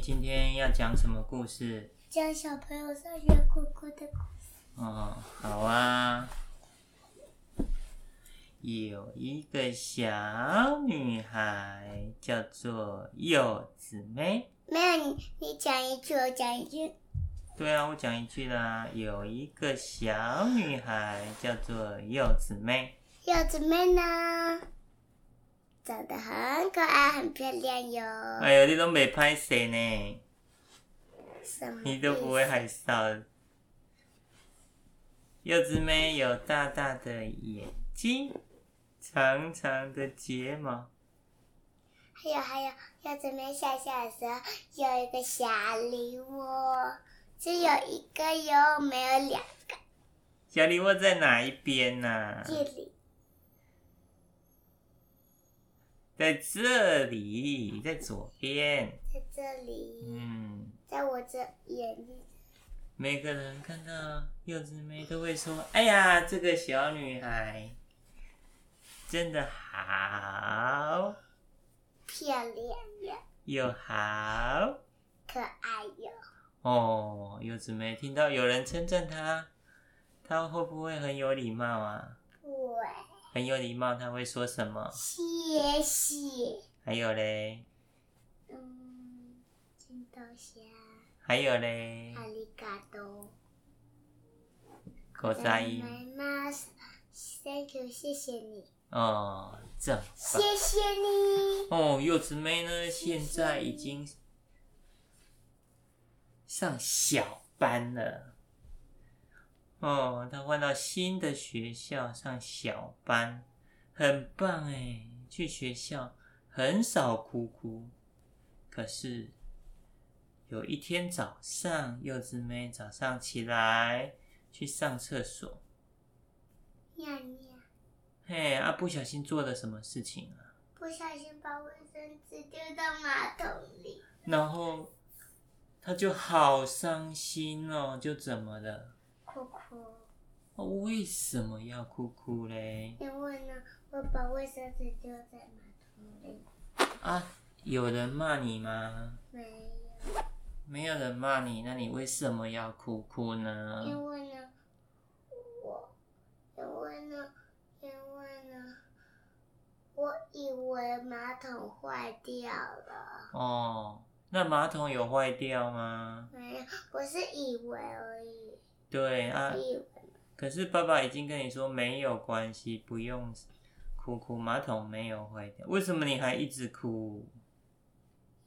你今天要讲什么故事？讲小朋友上学哭哭的故事。哦，好啊。有一个小女孩叫做柚子妹。没有你，你讲一句，我讲一句。对啊，我讲一句啦。有一个小女孩叫做柚子妹。柚子妹呢，长得很可爱，很漂亮哟。哎呦，你都没拍谁呢？什么？你都不会害臊。柚子妹有大大的眼睛。长长的睫毛，还有还有，柚子妹小小的时候有一个小梨窝，只有一个哟，没有两个。小梨窝在哪一边呢、啊？这里，在这里，在左边。在这里。嗯，在我这眼睛。每个人看到柚子妹都会说：“哎呀，这个小女孩。”真的好漂亮呀，又好可爱哟。哦，柚子妹听到有人称赞她，她会不会很有礼貌啊？不会。很有礼貌，他会说什么？谢谢。还有嘞？嗯，金豆虾。还有嘞？阿里嘎多。狗仔音。妈妈，Thank you，谢谢你。哦，这样。谢谢你。哦，柚子妹呢？现在已经上小班了。哦，他换到新的学校上小班，很棒哎！去学校很少哭哭。可是有一天早上，柚子妹早上起来去上厕所。尿尿。嘿，啊！不小心做了什么事情啊？不小心把卫生纸丢到马桶里，然后他就好伤心哦，就怎么了？为什么要哭哭嘞？因为呢，我把卫生纸丢在马桶里。啊，有人骂你吗？没有。没有人骂你，那你为什么要哭哭呢？因为呢，我，因为呢。因为呢我以为马桶坏掉了。哦，那马桶有坏掉吗？没有，我是以为而已。对啊。可是爸爸已经跟你说没有关系，不用哭哭，马桶没有坏掉。为什么你还一直哭？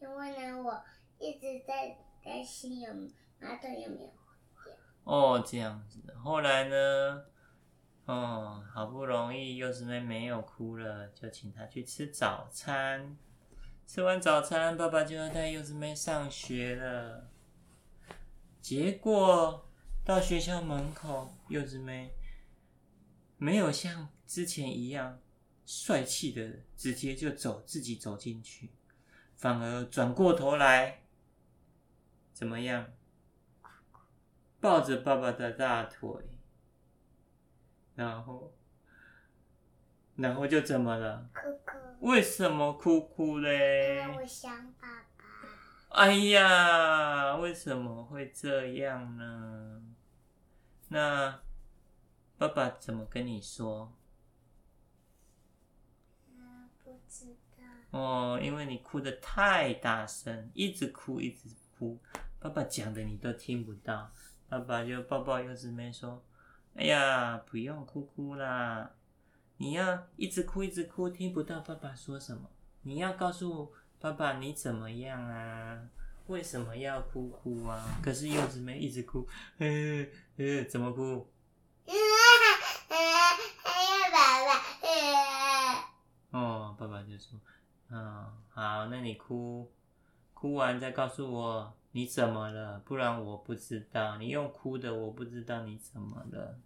因为呢，我一直在担心有马桶有没有坏掉。哦，这样子。后来呢？哦，好不容易柚子妹没有哭了，就请她去吃早餐。吃完早餐，爸爸就要带柚子妹上学了。结果到学校门口，柚子妹没有像之前一样帅气的直接就走，自己走进去，反而转过头来，怎么样？抱着爸爸的大腿。然后，然后就怎么了？哭哭。为什么哭哭嘞？因为我想爸爸。哎呀，为什么会这样呢？那爸爸怎么跟你说？嗯，不知道。哦，因为你哭的太大声，一直哭一直哭，爸爸讲的你都听不到。爸爸就抱抱柚子妹说。哎呀，不用哭哭啦！你要一直哭一直哭，听不到爸爸说什么。你要告诉爸爸你怎么样啊？为什么要哭哭啊？可是柚子妹一直哭，呃呃，怎么哭？还要爸爸。哦，爸爸就说，嗯，好，那你哭，哭完再告诉我。你怎么了？不然我不知道。你用哭的，我不知道你怎么了。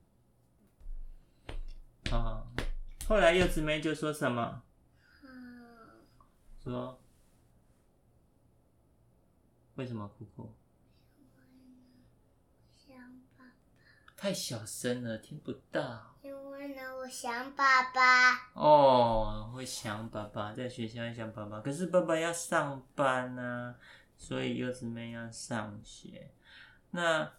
啊、哦！后来柚子妹就说什么？说为什么哭哭？想爸爸。太小声了，听不到。因为呢，我想爸爸。哦，会想爸爸，在学校想爸爸，可是爸爸要上班呢、啊。所以柚子妹要上学。那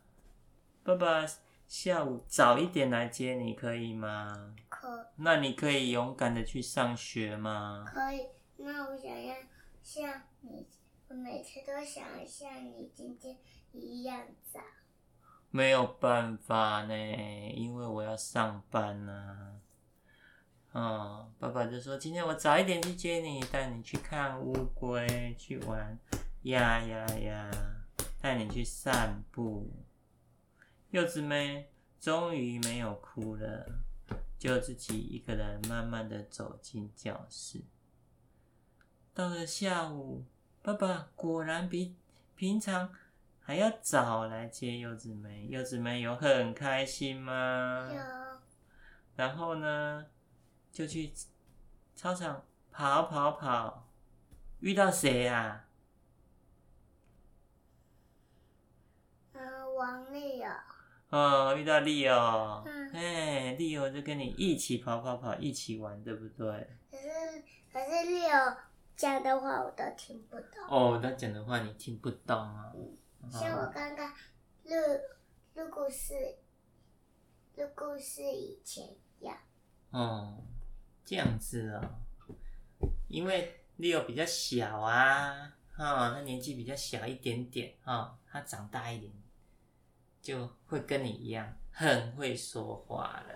爸爸下午早一点来接你，可以吗？可。那你可以勇敢的去上学吗？可以。那我想要像你，我每次都想像你今天一样早。没有办法呢，因为我要上班呢。嗯，爸爸就说今天我早一点去接你，带你去看乌龟，去玩呀呀呀，带你去散步。柚子妹终于没有哭了，就自己一个人慢慢的走进教室。到了下午，爸爸果然比平常还要早来接柚子梅。柚子梅有很开心吗？有。然后呢，就去操场跑跑跑，遇到谁啊？嗯，王力友。哦，遇到力友。嗯。哎，力友就跟你一起跑跑跑，一起玩，对不对？可是，可是力友讲的话我都听不懂。哦，他讲的话你听不懂啊？嗯。像我刚刚录录故事，录故事以前一样。哦。这样子哦，因为 Leo 比较小啊，哈，他年纪比较小一点点哈，他长大一点就会跟你一样很会说话了。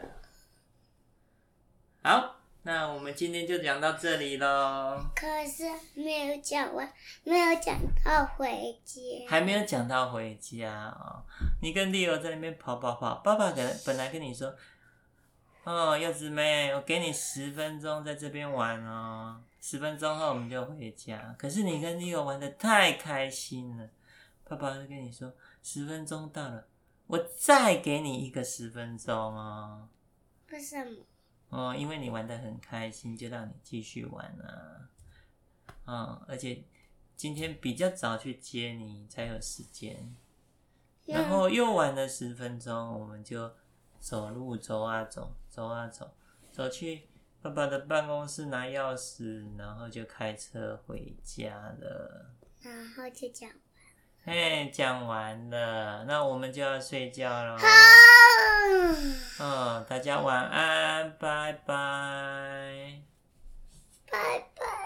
好，那我们今天就讲到这里喽。可是没有讲完，没有讲到回家，还没有讲到回家哦。你跟 Leo 在那边跑跑跑，爸爸跟本来跟你说。哦，柚子妹，我给你十分钟在这边玩哦，十分钟后我们就回家。可是你跟 Leo 玩的太开心了，爸爸就跟你说，十分钟到了，我再给你一个十分钟哦。为什么？哦，因为你玩的很开心，就让你继续玩啊。嗯，而且今天比较早去接你，才有时间。然后又玩了十分钟，我们就。走路走啊走，走啊走，走去爸爸的办公室拿钥匙，然后就开车回家了。然后就讲完。嘿，讲完了，那我们就要睡觉了。好。嗯，大家晚安，拜拜拜。拜。